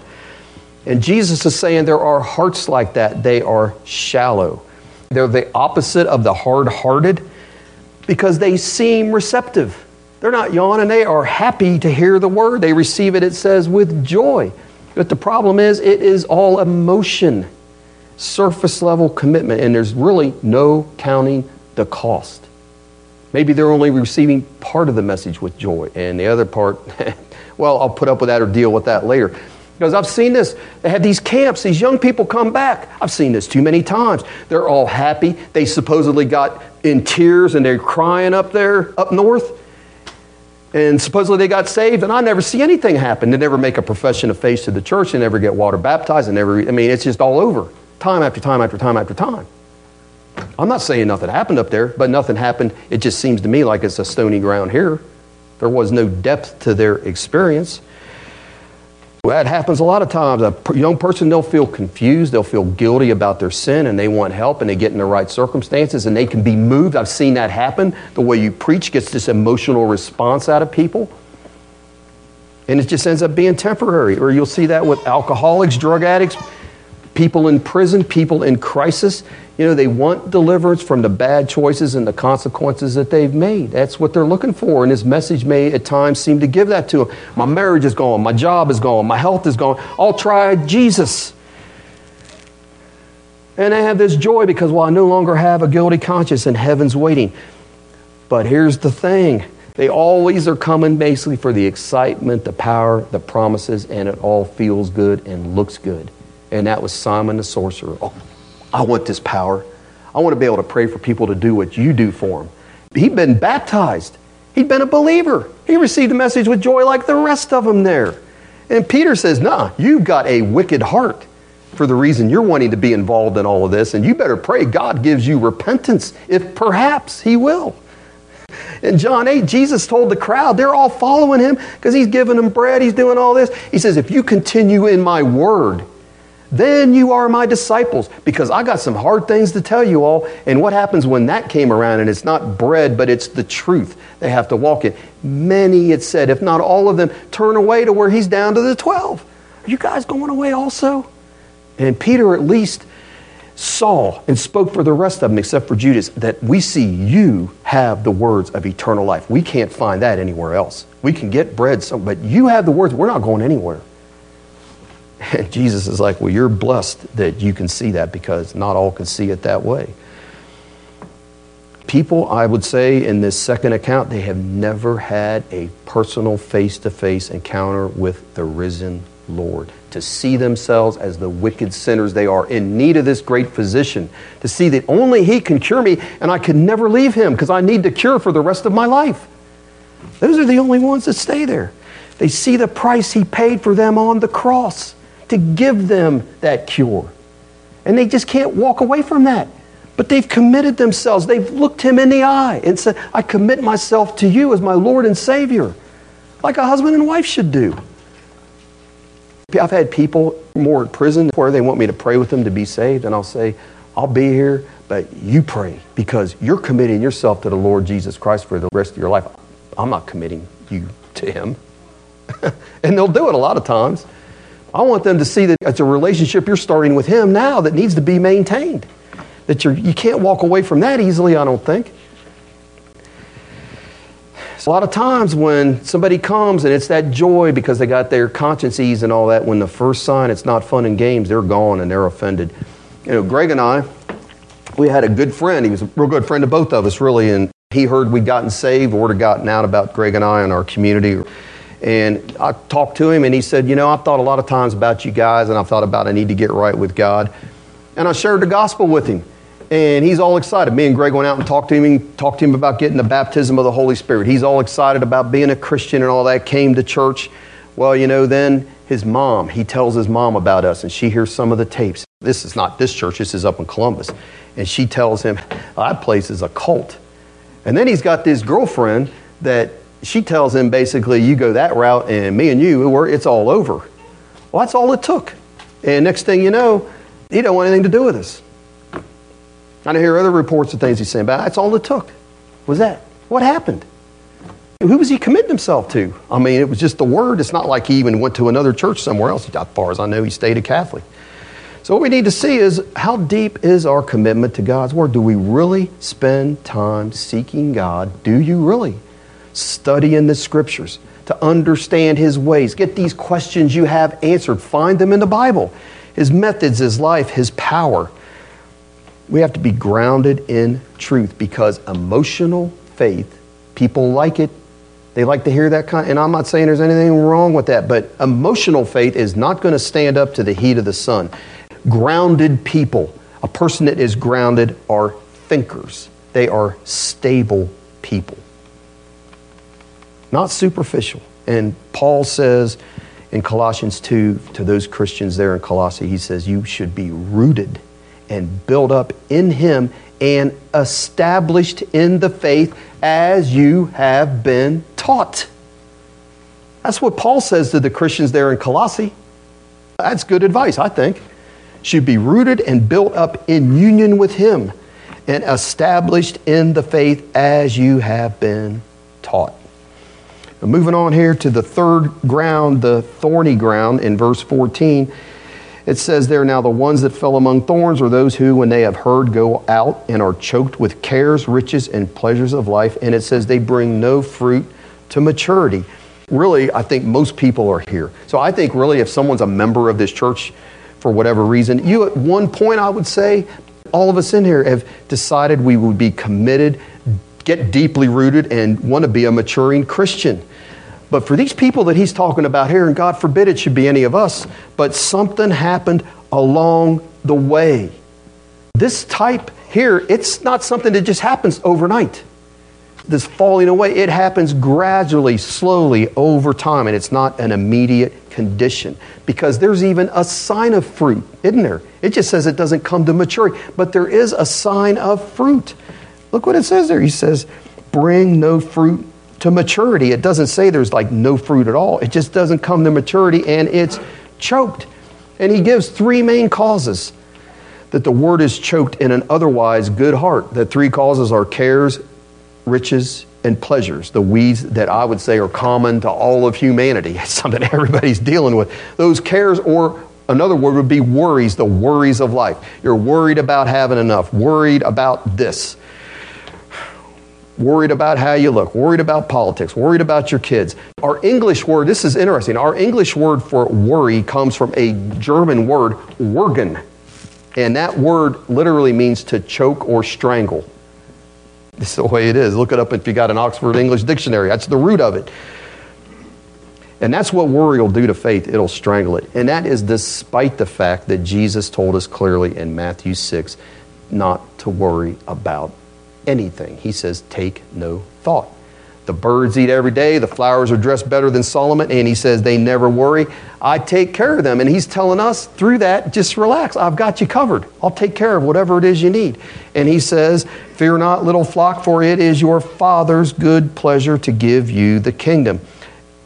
Speaker 1: And Jesus is saying there are hearts like that, they are shallow. They're the opposite of the hard hearted because they seem receptive. They're not yawning, they are happy to hear the word. They receive it, it says, with joy. But the problem is, it is all emotion, surface level commitment, and there's really no counting the cost. Maybe they're only receiving part of the message with joy, and the other part, well, I'll put up with that or deal with that later. Because I've seen this. They have these camps, these young people come back. I've seen this too many times. They're all happy. They supposedly got in tears and they're crying up there, up north and supposedly they got saved, and I never see anything happen. They never make a profession of faith to the church, they never get water baptized, and never, I mean, it's just all over, time after time after time after time. I'm not saying nothing happened up there, but nothing happened. It just seems to me like it's a stony ground here. There was no depth to their experience. That happens a lot of times. A young person, they'll feel confused, they'll feel guilty about their sin, and they want help, and they get in the right circumstances, and they can be moved. I've seen that happen. The way you preach gets this emotional response out of people. And it just ends up being temporary. Or you'll see that with alcoholics, drug addicts, people in prison, people in crisis. You know, they want deliverance from the bad choices and the consequences that they've made. That's what they're looking for. And this message may at times seem to give that to them. My marriage is gone. My job is gone. My health is gone. I'll try Jesus. And I have this joy because, well, I no longer have a guilty conscience and heaven's waiting. But here's the thing they always are coming basically for the excitement, the power, the promises, and it all feels good and looks good. And that was Simon the sorcerer. Oh, I want this power. I want to be able to pray for people to do what you do for them. He'd been baptized. He'd been a believer. He received the message with joy like the rest of them there. And Peter says, Nah, you've got a wicked heart for the reason you're wanting to be involved in all of this. And you better pray God gives you repentance, if perhaps He will. In John 8, Jesus told the crowd, they're all following him because he's giving them bread, he's doing all this. He says, If you continue in my word, then you are my disciples because I got some hard things to tell you all. And what happens when that came around and it's not bread, but it's the truth they have to walk in? Many, it said, if not all of them, turn away to where he's down to the 12. Are you guys going away also? And Peter at least saw and spoke for the rest of them, except for Judas, that we see you have the words of eternal life. We can't find that anywhere else. We can get bread, but you have the words. We're not going anywhere. And Jesus is like, Well, you're blessed that you can see that because not all can see it that way. People, I would say, in this second account, they have never had a personal face to face encounter with the risen Lord. To see themselves as the wicked sinners they are, in need of this great physician. To see that only He can cure me and I can never leave Him because I need the cure for the rest of my life. Those are the only ones that stay there. They see the price He paid for them on the cross to give them that cure. And they just can't walk away from that. But they've committed themselves. They've looked him in the eye and said, I commit myself to you as my Lord and Savior, like a husband and wife should do. I've had people more in prison where they want me to pray with them to be saved, and I'll say, I'll be here, but you pray because you're committing yourself to the Lord Jesus Christ for the rest of your life. I'm not committing you to Him. and they'll do it a lot of times. I want them to see that it's a relationship you're starting with Him now that needs to be maintained. That you're, you can't walk away from that easily, I don't think. So a lot of times when somebody comes and it's that joy because they got their conscience eased and all that, when the first sign it's not fun and games, they're gone and they're offended. You know, Greg and I, we had a good friend. He was a real good friend of both of us, really, and he heard we'd gotten saved, word had gotten out about Greg and I and our community. And I talked to him, and he said, You know, I've thought a lot of times about you guys, and I've thought about I need to get right with God. And I shared the gospel with him. And he's all excited. Me and Greg went out and talked to him and talked to him about getting the baptism of the Holy Spirit. He's all excited about being a Christian and all that, came to church. Well, you know, then his mom, he tells his mom about us, and she hears some of the tapes. This is not this church, this is up in Columbus. And she tells him, That place is a cult. And then he's got this girlfriend that she tells him basically, you go that route, and me and you, it's all over. Well, that's all it took. And next thing you know, he don't want anything to do with us. I hear other reports of things he's saying about. That's all it took. Was that what happened? Who was he committing himself to? I mean, it was just the word. It's not like he even went to another church somewhere else. As far as I know, he stayed a Catholic. So what we need to see is how deep is our commitment to God's word? Do we really spend time seeking God? Do you really? Study in the scriptures to understand his ways. Get these questions you have answered. Find them in the Bible. His methods, his life, his power. We have to be grounded in truth because emotional faith, people like it. They like to hear that kind, and I'm not saying there's anything wrong with that, but emotional faith is not going to stand up to the heat of the sun. Grounded people, a person that is grounded, are thinkers. They are stable people not superficial. And Paul says in Colossians 2 to those Christians there in Colossae, he says, You should be rooted and built up in Him and established in the faith as you have been taught. That's what Paul says to the Christians there in Colossae. That's good advice, I think. Should be rooted and built up in union with Him and established in the faith as you have been taught. Moving on here to the third ground, the thorny ground in verse 14. It says there, now the ones that fell among thorns are those who, when they have heard, go out and are choked with cares, riches, and pleasures of life. And it says they bring no fruit to maturity. Really, I think most people are here. So I think really if someone's a member of this church for whatever reason, you at one point, I would say, all of us in here have decided we would be committed, get deeply rooted, and want to be a maturing Christian. But for these people that he's talking about here, and God forbid it should be any of us, but something happened along the way. This type here, it's not something that just happens overnight. This falling away, it happens gradually, slowly, over time, and it's not an immediate condition because there's even a sign of fruit, isn't there? It just says it doesn't come to maturity, but there is a sign of fruit. Look what it says there. He says, bring no fruit to maturity. It doesn't say there's like no fruit at all. It just doesn't come to maturity and it's choked. And he gives three main causes that the word is choked in an otherwise good heart. The three causes are cares, riches, and pleasures, the weeds that I would say are common to all of humanity. It's something everybody's dealing with. Those cares, or another word would be worries, the worries of life. You're worried about having enough, worried about this, worried about how you look, worried about politics, worried about your kids. Our English word, this is interesting, our English word for worry comes from a German word, würgen. And that word literally means to choke or strangle. It's the way it is. Look it up if you got an Oxford English dictionary. That's the root of it. And that's what worry will do to faith. It'll strangle it. And that is despite the fact that Jesus told us clearly in Matthew 6 not to worry about anything. He says, take no thought. The birds eat every day. The flowers are dressed better than Solomon. And he says they never worry. I take care of them. And he's telling us through that, just relax. I've got you covered. I'll take care of whatever it is you need. And he says, Fear not, little flock, for it is your Father's good pleasure to give you the kingdom.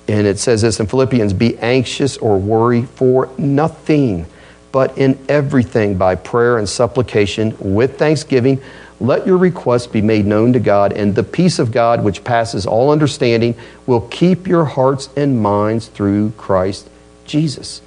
Speaker 1: And it says this in Philippians Be anxious or worry for nothing, but in everything by prayer and supplication with thanksgiving let your requests be made known to God, and the peace of God, which passes all understanding, will keep your hearts and minds through Christ Jesus.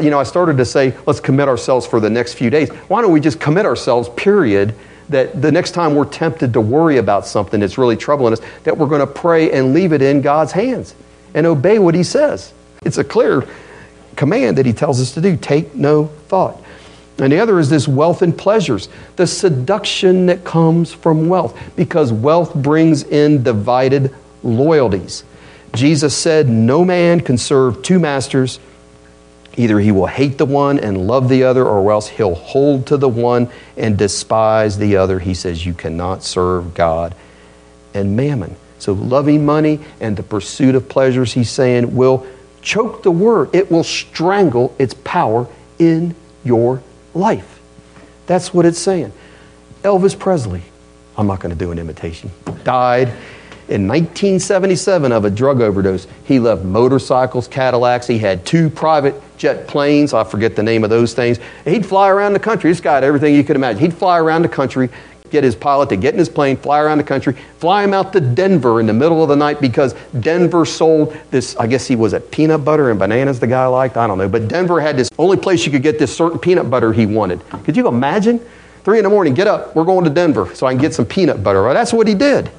Speaker 1: You know, I started to say, let's commit ourselves for the next few days. Why don't we just commit ourselves, period, that the next time we're tempted to worry about something that's really troubling us, that we're going to pray and leave it in God's hands and obey what He says. It's a clear command that He tells us to do. Take no thought. And the other is this wealth and pleasures, the seduction that comes from wealth, because wealth brings in divided loyalties. Jesus said, No man can serve two masters. Either he will hate the one and love the other, or else he'll hold to the one and despise the other. He says, You cannot serve God and mammon. So, loving money and the pursuit of pleasures, he's saying, will choke the word. It will strangle its power in your life. That's what it's saying. Elvis Presley, I'm not going to do an imitation, died in 1977 of a drug overdose. He left motorcycles, Cadillacs. He had two private jet planes. I forget the name of those things. He'd fly around the country. This guy had everything you could imagine. He'd fly around the country get his pilot to get in his plane, fly around the country, fly him out to Denver in the middle of the night because Denver sold this, I guess he was at peanut butter and bananas the guy liked, I don't know. But Denver had this only place you could get this certain peanut butter he wanted. Could you imagine? Three in the morning, get up, we're going to Denver so I can get some peanut butter. Well, that's what he did.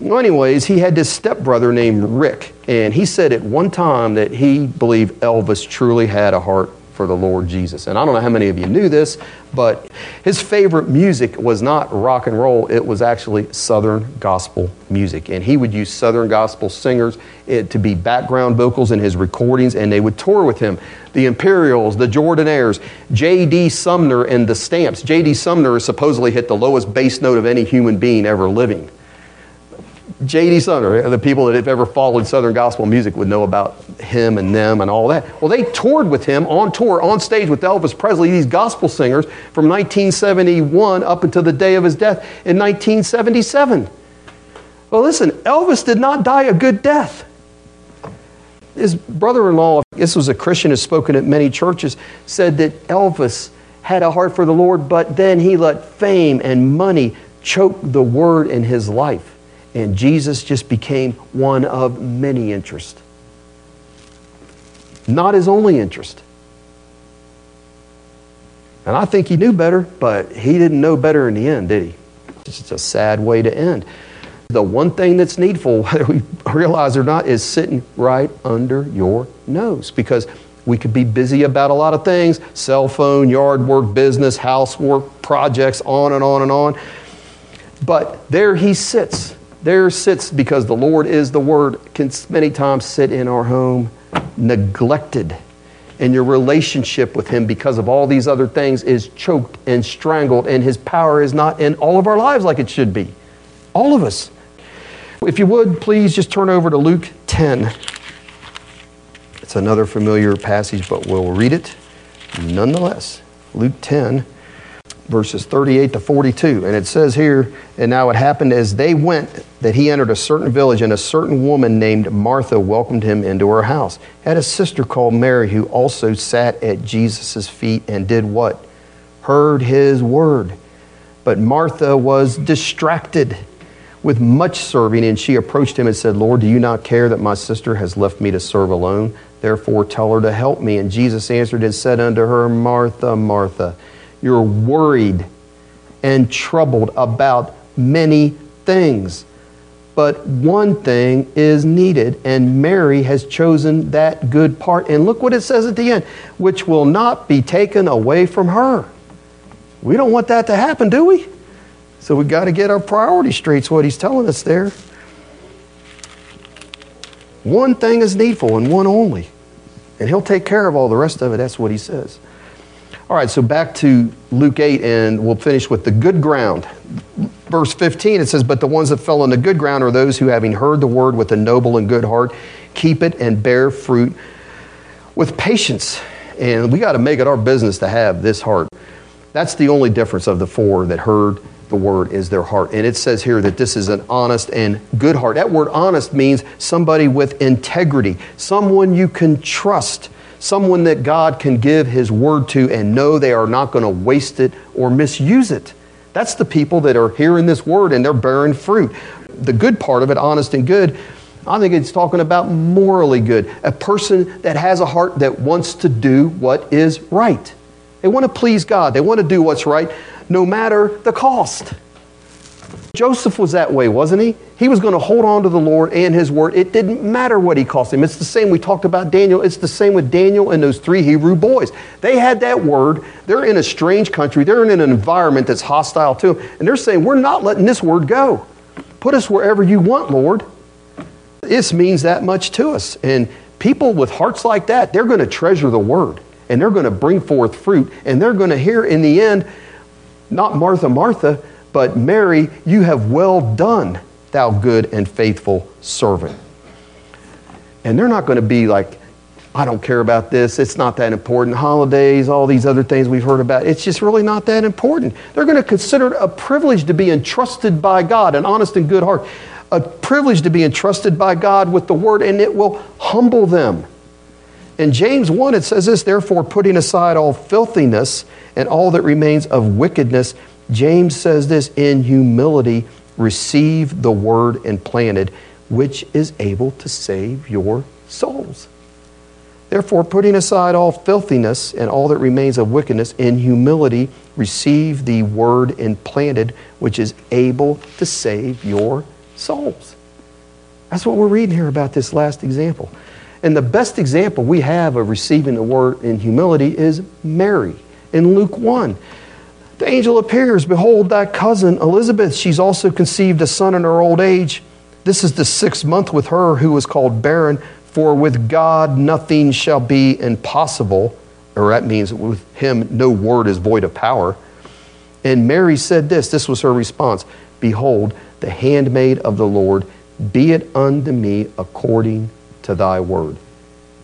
Speaker 1: Well, anyways, he had this stepbrother named Rick, and he said at one time that he believed Elvis truly had a heart for the Lord Jesus. And I don't know how many of you knew this, but his favorite music was not rock and roll, it was actually Southern gospel music. And he would use Southern gospel singers to be background vocals in his recordings, and they would tour with him. The Imperials, the Jordanaires, J.D. Sumner, and the Stamps. J.D. Sumner supposedly hit the lowest bass note of any human being ever living. J.D. Sumner, the people that have ever followed Southern gospel music would know about him and them and all that. Well, they toured with him on tour, on stage with Elvis Presley, these gospel singers from 1971 up until the day of his death in 1977. Well, listen, Elvis did not die a good death. His brother in law, this was a Christian who's spoken at many churches, said that Elvis had a heart for the Lord, but then he let fame and money choke the word in his life and Jesus just became one of many interests. Not his only interest. And I think he knew better, but he didn't know better in the end, did he? It's a sad way to end. The one thing that's needful, whether we realize it or not, is sitting right under your nose because we could be busy about a lot of things cell phone, yard work, business, housework, projects, on and on and on. But there he sits there sits, because the Lord is the Word, can many times sit in our home neglected. And your relationship with Him, because of all these other things, is choked and strangled, and His power is not in all of our lives like it should be. All of us. If you would, please just turn over to Luke 10. It's another familiar passage, but we'll read it nonetheless. Luke 10. Verses 38 to 42. And it says here, And now it happened as they went that he entered a certain village, and a certain woman named Martha welcomed him into her house. Had a sister called Mary who also sat at Jesus' feet and did what? Heard his word. But Martha was distracted with much serving, and she approached him and said, Lord, do you not care that my sister has left me to serve alone? Therefore, tell her to help me. And Jesus answered and said unto her, Martha, Martha, you're worried and troubled about many things. But one thing is needed, and Mary has chosen that good part. And look what it says at the end, which will not be taken away from her. We don't want that to happen, do we? So we've got to get our priorities straight, is what he's telling us there. One thing is needful, and one only. And he'll take care of all the rest of it. That's what he says. All right, so back to Luke 8, and we'll finish with the good ground. Verse 15, it says, But the ones that fell on the good ground are those who, having heard the word with a noble and good heart, keep it and bear fruit with patience. And we got to make it our business to have this heart. That's the only difference of the four that heard the word is their heart. And it says here that this is an honest and good heart. That word honest means somebody with integrity, someone you can trust someone that God can give His word to and know they are not going to waste it or misuse it. That's the people that are hearing this word and they're bearing fruit. The good part of it, honest and good, I think it's talking about morally good. A person that has a heart that wants to do what is right. They want to please God, they want to do what's right no matter the cost. Joseph was that way, wasn't he? He was going to hold on to the Lord and his word. It didn't matter what he cost him. It's the same. We talked about Daniel. It's the same with Daniel and those three Hebrew boys. They had that word. They're in a strange country. They're in an environment that's hostile to them. And they're saying, We're not letting this word go. Put us wherever you want, Lord. This means that much to us. And people with hearts like that, they're going to treasure the word and they're going to bring forth fruit and they're going to hear in the end, not Martha, Martha, but Mary, you have well done, thou good and faithful servant. And they're not going to be like, I don't care about this. It's not that important. Holidays, all these other things we've heard about. It's just really not that important. They're going to consider it a privilege to be entrusted by God, an honest and good heart. A privilege to be entrusted by God with the word, and it will humble them. In James 1, it says this Therefore, putting aside all filthiness and all that remains of wickedness, James says this in humility receive the word implanted, which is able to save your souls. Therefore, putting aside all filthiness and all that remains of wickedness, in humility receive the word implanted, which is able to save your souls. That's what we're reading here about this last example. And the best example we have of receiving the word in humility is Mary in Luke 1. The angel appears, Behold, thy cousin Elizabeth, she's also conceived a son in her old age. This is the sixth month with her who was called barren, for with God nothing shall be impossible. Or that means with him no word is void of power. And Mary said this this was her response Behold, the handmaid of the Lord, be it unto me according to thy word.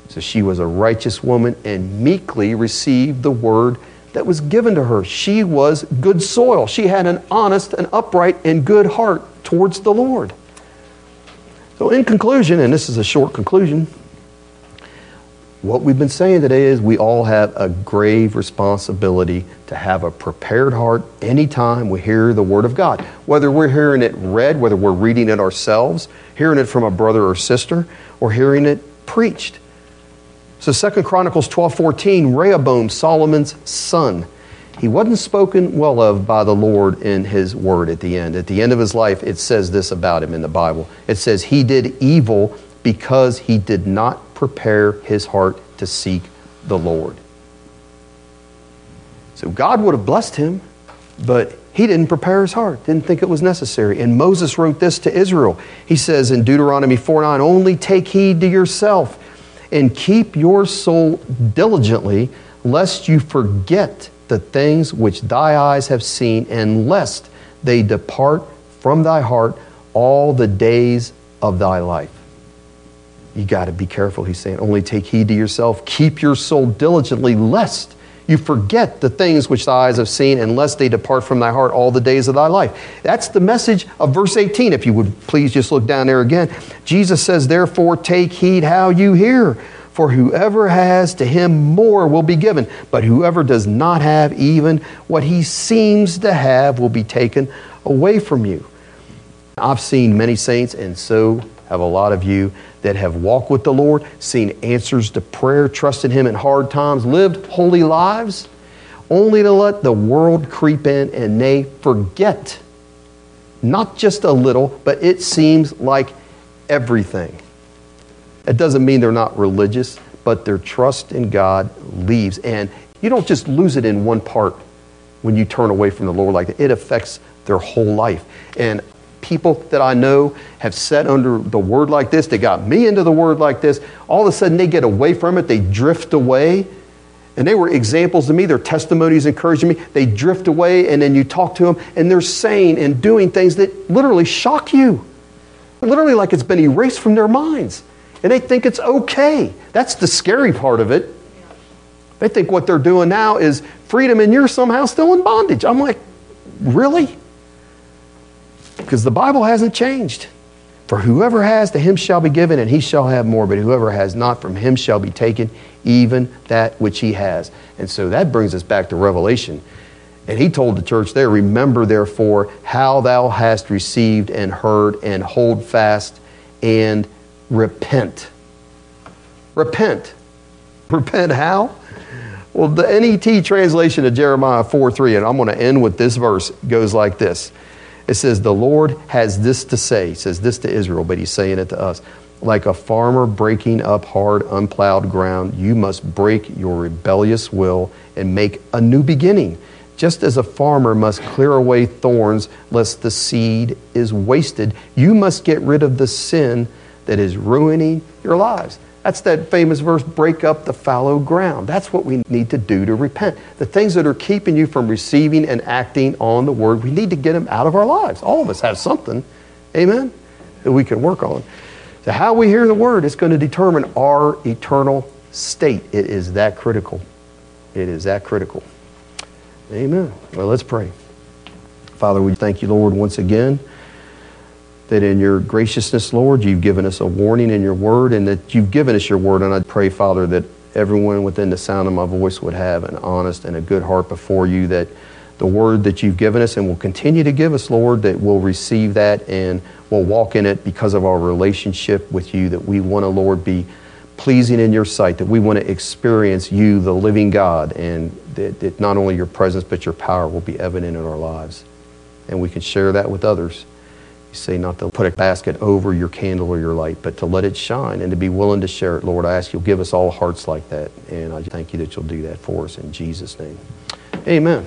Speaker 1: So she was a righteous woman and meekly received the word that was given to her. She was good soil. She had an honest and upright and good heart towards the Lord. So, in conclusion, and this is a short conclusion, what we've been saying today is we all have a grave responsibility to have a prepared heart anytime we hear the Word of God. Whether we're hearing it read, whether we're reading it ourselves, hearing it from a brother or sister, or hearing it preached. So Second Chronicles 12:14, Rehoboam, Solomon's son, he wasn't spoken well of by the Lord in his word at the end. At the end of his life, it says this about him in the Bible. It says he did evil because he did not prepare his heart to seek the Lord. So God would have blessed him, but he didn't prepare his heart, didn't think it was necessary. And Moses wrote this to Israel. He says in Deuteronomy 4 9, only take heed to yourself and keep your soul diligently, lest you forget the things which thy eyes have seen, and lest they depart from thy heart all the days of thy life. You got to be careful, he's saying. Only take heed to yourself. Keep your soul diligently, lest you forget the things which thy eyes have seen, unless they depart from thy heart all the days of thy life. That's the message of verse 18. If you would please just look down there again. Jesus says, Therefore, take heed how you hear. For whoever has, to him more will be given. But whoever does not have, even what he seems to have, will be taken away from you. I've seen many saints, and so have a lot of you that have walked with the Lord, seen answers to prayer, trusted Him in hard times, lived holy lives, only to let the world creep in and they forget not just a little, but it seems like everything. It doesn't mean they're not religious, but their trust in God leaves. And you don't just lose it in one part when you turn away from the Lord like that, it affects their whole life. And people that I know have sat under the word like this, they got me into the word like this, all of a sudden they get away from it, they drift away. And they were examples to me, their testimonies encouraging me. They drift away, and then you talk to them, and they're saying and doing things that literally shock you. Literally, like it's been erased from their minds. And they think it's okay. That's the scary part of it. They think what they're doing now is freedom, and you're somehow still in bondage. I'm like, really? Because the Bible hasn't changed. For whoever has, to him shall be given, and he shall have more. But whoever has not, from him shall be taken even that which he has. And so that brings us back to Revelation. And he told the church there, Remember therefore how thou hast received and heard, and hold fast and repent. Repent. Repent how? Well, the NET translation of Jeremiah 4 3, and I'm going to end with this verse, goes like this. It says, The Lord has this to say. He says this to Israel, but he's saying it to us. Like a farmer breaking up hard, unplowed ground, you must break your rebellious will and make a new beginning. Just as a farmer must clear away thorns lest the seed is wasted, you must get rid of the sin that is ruining your lives. That's that famous verse break up the fallow ground. That's what we need to do to repent. The things that are keeping you from receiving and acting on the word, we need to get them out of our lives. All of us have something, amen, that we can work on. So, how we hear the word is going to determine our eternal state. It is that critical. It is that critical. Amen. Well, let's pray. Father, we thank you, Lord, once again that in your graciousness, Lord, you've given us a warning in your word and that you've given us your word. And I pray, Father, that everyone within the sound of my voice would have an honest and a good heart before you, that the word that you've given us and will continue to give us, Lord, that we'll receive that and we'll walk in it because of our relationship with you, that we want to, Lord, be pleasing in your sight, that we want to experience you, the living God, and that, that not only your presence but your power will be evident in our lives. And we can share that with others. You say not to put a basket over your candle or your light, but to let it shine and to be willing to share it. Lord, I ask you'll give us all hearts like that. And I thank you that you'll do that for us in Jesus' name. Amen.